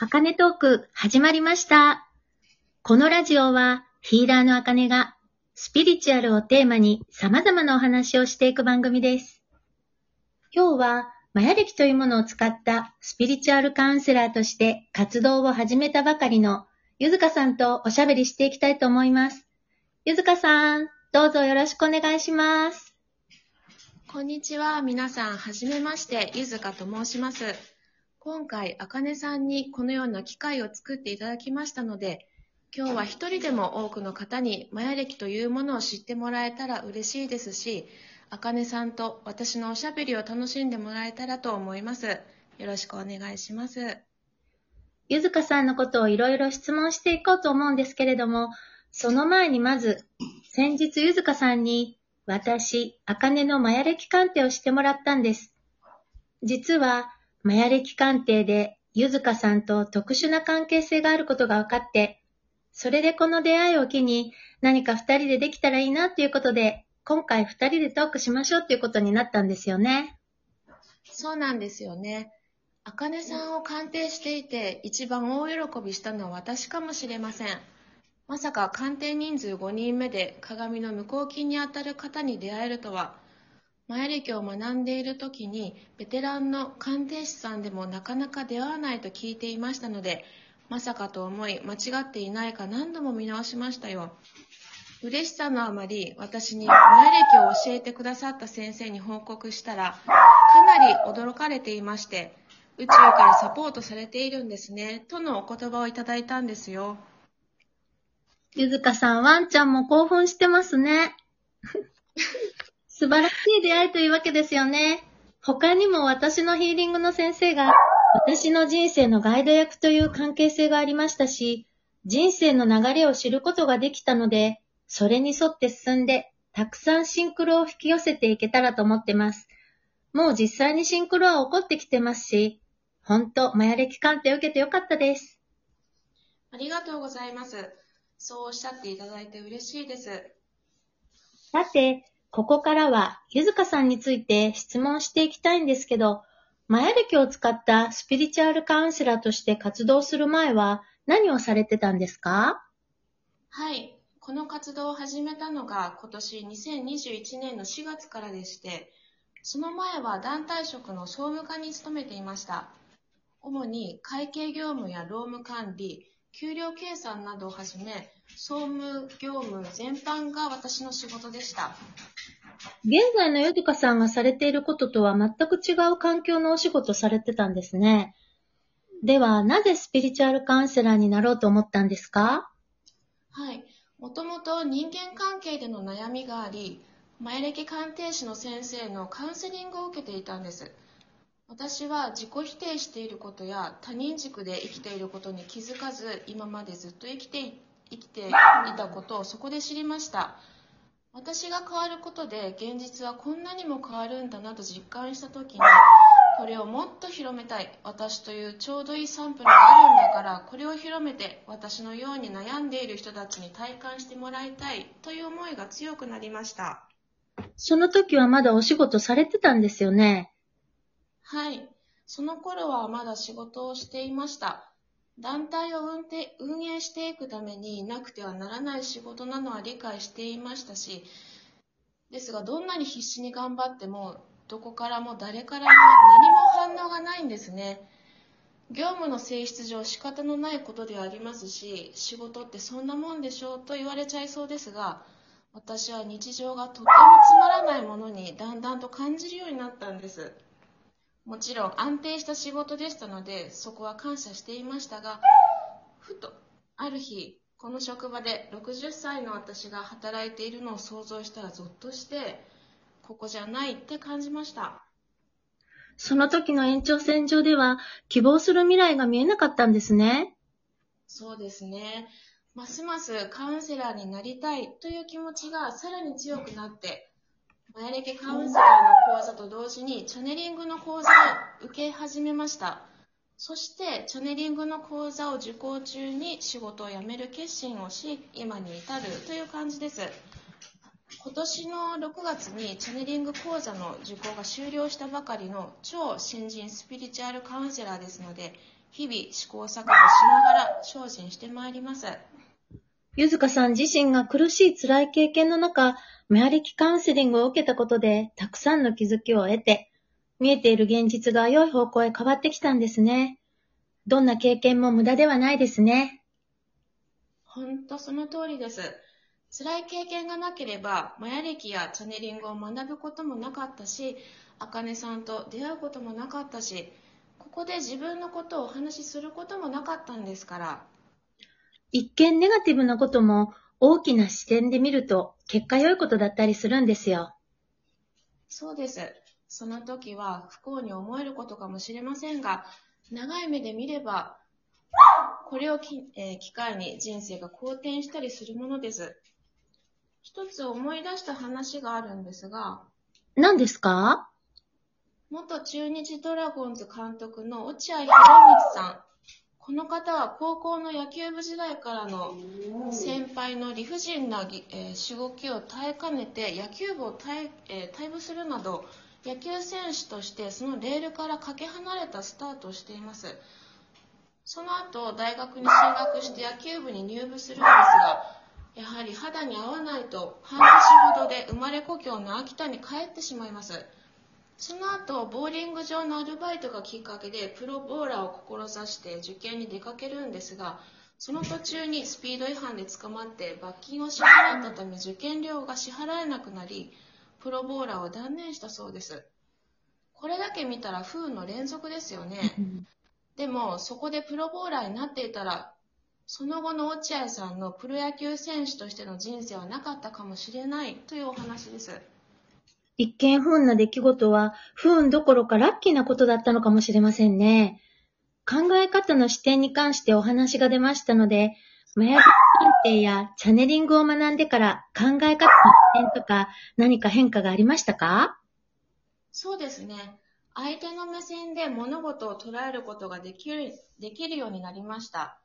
あかねトーク始まりました。このラジオはヒーラーのあかねがスピリチュアルをテーマに様々なお話をしていく番組です。今日はマヤ歴というものを使ったスピリチュアルカウンセラーとして活動を始めたばかりのゆずかさんとおしゃべりしていきたいと思います。ゆずかさん、どうぞよろしくお願いします。こんにちは。皆さん、はじめまして、ゆずかと申します。今回、あかねさんにこのような機会を作っていただきましたので、今日は一人でも多くの方にマヤ歴というものを知ってもらえたら嬉しいですし、あかねさんと私のおしゃべりを楽しんでもらえたらと思います。よろしくお願いします。ゆずかさんのことをいろいろ質問していこうと思うんですけれども、その前にまず、先日ゆずかさんに、私、あかねのマヤ歴鑑定をしてもらったんです。実は、マヤ歴鑑定で、ゆずかさんと特殊な関係性があることが分かって、それでこの出会いを機に、何か二人でできたらいいなっていうことで、今回二人でトークしましょうっていうことになったんですよね。そうなんですよね。あかねさんを鑑定していて、一番大喜びしたのは私かもしれません。まさか鑑定人数5人目で鏡の無効金に当たる方に出会えるとは、マヤ歴を学んでいる時に、ベテランの鑑定士さんでもなかなか出会わないと聞いていましたので、まさかと思い、間違っていないか何度も見直しましたよ。嬉しさのあまり、私にマヤ歴を教えてくださった先生に報告したら、かなり驚かれていまして、宇宙からサポートされているんですね、とのお言葉をいただいたんですよ。ゆずかさん、ワンちゃんも興奮してますね。素晴らしい出会いというわけですよね。他にも私のヒーリングの先生が、私の人生のガイド役という関係性がありましたし、人生の流れを知ることができたので、それに沿って進んで、たくさんシンクロを引き寄せていけたらと思ってます。もう実際にシンクロは起こってきてますし、ほんと、マヤ歴鑑定受けてよかったです。ありがとうございます。そうおっしゃっていただいて嬉しいです。さて、ここからは、ゆずかさんについて質問していきたいんですけど、マヤ歴を使ったスピリチュアルカウンセラーとして活動する前は何をされてたんですか？はい。この活動を始めたのが今年2021年の4月からでして、その前は団体職の総務課に勤めていました。主に会計業務や労務管理、給料計算などをはじめ、総務業務全般が私の仕事でした。現在のゆずかさんがされていることとは全く違う環境のお仕事されてたんですね。では、なぜスピリチュアルカウンセラーになろうと思ったんですか？はい。もともと人間関係での悩みがあり、前歴鑑定士の先生のカウンセリングを受けていたんです。私は自己否定していることや他人軸で生きていることに気づかず、今までずっと生きて生きていたことをそこで知りました。私が変わることで現実はこんなにも変わるんだなと実感した時に、これをもっと広めたい。私というちょうどいいサンプルがあるんだから、これを広めて私のように悩んでいる人たちに体感してもらいたいという思いが強くなりました。その時はまだお仕事されてたんですよね？はい。その頃はまだ仕事をしていました。団体を運転運営していくためになくてはならない仕事なのは理解していましたし、ですがどんなに必死に頑張っても、どこからも誰からも何も反応がないんですね。業務の性質上仕方のないことではありますし、仕事ってそんなもんでしょうと言われちゃいそうですが、私は日常がとってもつまらないものにだんだんと感じるようになったんです。もちろん安定した仕事でしたので、そこは感謝していましたが、ふと、ある日、この職場で60歳の私が働いているのを想像したらゾッとして、ここじゃないって感じました。その時の延長線上では希望する未来が見えなかったんですね。そうですね。ますますカウンセラーになりたいという気持ちがさらに強くなって、マヤレケカウンセラーの講座と同時にチャネリングの講座を受け始めました。そして、チャネリングの講座を受講中に仕事を辞める決心をし、今に至るという感じです。今年の6月にチャネリング講座の受講が終了したばかりの超新人スピリチュアルカウンセラーですので、日々試行錯誤しながら精進してまいります。ゆずかさん自身が苦しい辛い経験の中、メアリキカウンセリングを受けたことで、たくさんの気づきを得て、見えている現実が良い方向へ変わってきたんですね。どんな経験も無駄ではないですね。ほんとその通りです。辛い経験がなければ、マヤ歴やチャネリングを学ぶこともなかったし、あかねさんと出会うこともなかったし、ここで自分のことをお話しすることもなかったんですから。一見ネガティブなことも大きな視点で見ると結果良いことだったりするんですよ。そうです。その時は不幸に思えることかもしれませんが、長い目で見れば、これをき、えー機会に人生が好転したりするものです。一つ思い出した話があるんですが、何ですか？元中日ドラゴンズ監督の落合博満さん。この方は高校の野球部時代からの先輩の理不尽なぎ、えーしごきを耐えかねて野球部を退,、えー退部するなど野球選手としてそのレールからかけ離れたスタートをしています。その後大学に進学して野球部に入部するんですが、やはり肌に合わないと半年ほどで生まれ故郷の秋田に帰ってしまいます。その後、ボーリング場のアルバイトがきっかけでプロボーラーを志して受験に出かけるんですが、その途中にスピード違反で捕まって罰金を支払ったため受験料が支払えなくなり、プロボーラーを断念したそうです。これだけ見たら不運の連続ですよね。でも、そこでプロボーラーになっていたら、その後の落合さんのプロ野球選手としての人生はなかったかもしれないというお話です。一見不運な出来事は不運どころかラッキーなことだったのかもしれませんね。考え方の視点に関してお話が出ましたので、マヤ鑑定やチャネリングを学んでから考え方の視点とか何か変化がありましたか？そうですね。相手の目線で物事を捉えることができる、できるようになりました。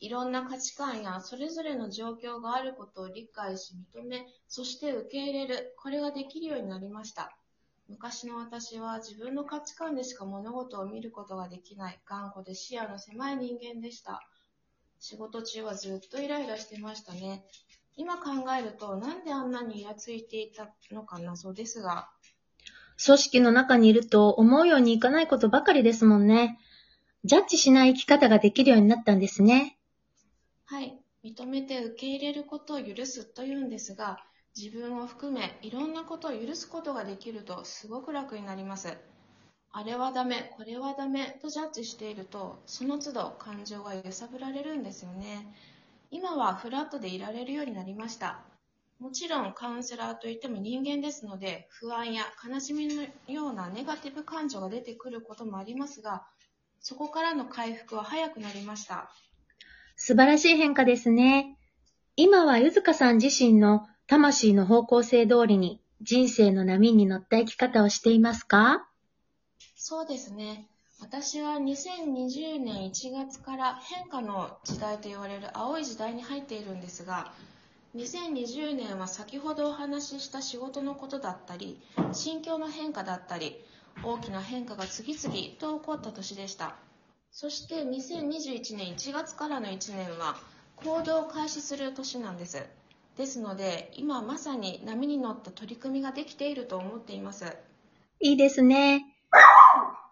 いろんな価値観やそれぞれの状況があることを理解し認め、そして受け入れる、これができるようになりました。昔の私は自分の価値観でしか物事を見ることができない頑固で視野の狭い人間でした。仕事中はずっとイライラしてましたね。今考えるとなんであんなにイラついていたのか謎ですが、組織の中にいると思うようにいかないことばかりですもんね。ジャッジしない生き方ができるようになったんですね。はい。認めて受け入れることを許すというんですが、自分を含めいろんなことを許すことができるとすごく楽になります。あれはダメ、これはダメとジャッジしていると、その都度感情が揺さぶられるんですよね。今はフラットでいられるようになりました。もちろんカウンセラーといっても人間ですので、不安や悲しみのようなネガティブ感情が出てくることもありますが、そこからの回復は早くなりました。素晴らしい変化ですね。今はゆずかさん自身の魂の方向性通りに人生の波に乗った生き方をしていますか？そうですね。私は2020年1月から変化の時代と言われる青い時代に入っているんですが、2020年は先ほどお話しした仕事のことだったり、心境の変化だったり、大きな変化が次々と起こった年でした。そして2021年1月からの1年は行動を開始する年なんです。ですので、今まさに波に乗った取り組みができていると思っています。いいですね。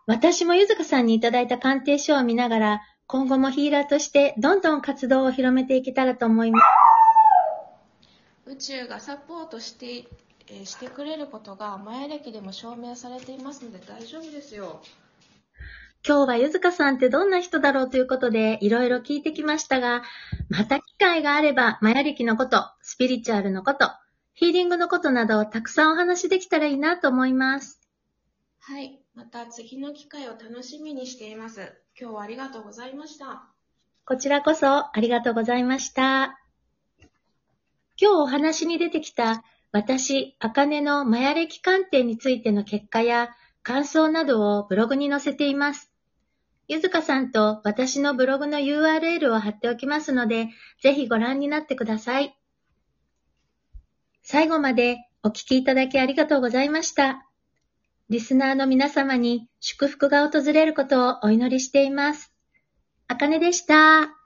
私もゆずかさんにいただいた鑑定書を見ながら、今後もヒーラーとしてどんどん活動を広めていけたらと思います。宇宙がサポートして,、えーしてくれることが前歴でも証明されていますので大丈夫ですよ。今日はゆずかさんってどんな人だろうということでいろいろ聞いてきましたが、また機会があれば、マヤ歴のこと、スピリチュアルのこと、ヒーリングのことなどをたくさんお話できたらいいなと思います。はい。また次の機会を楽しみにしています。今日はありがとうございました。こちらこそありがとうございました。今日お話に出てきた私、あかねのマヤ歴鑑定についての結果や感想などをブログに載せています。ゆずかさんと私のブログの URL を貼っておきますので、ぜひご覧になってください。最後までお聞きいただきありがとうございました。リスナーの皆様に祝福が訪れることをお祈りしています。あかねでした。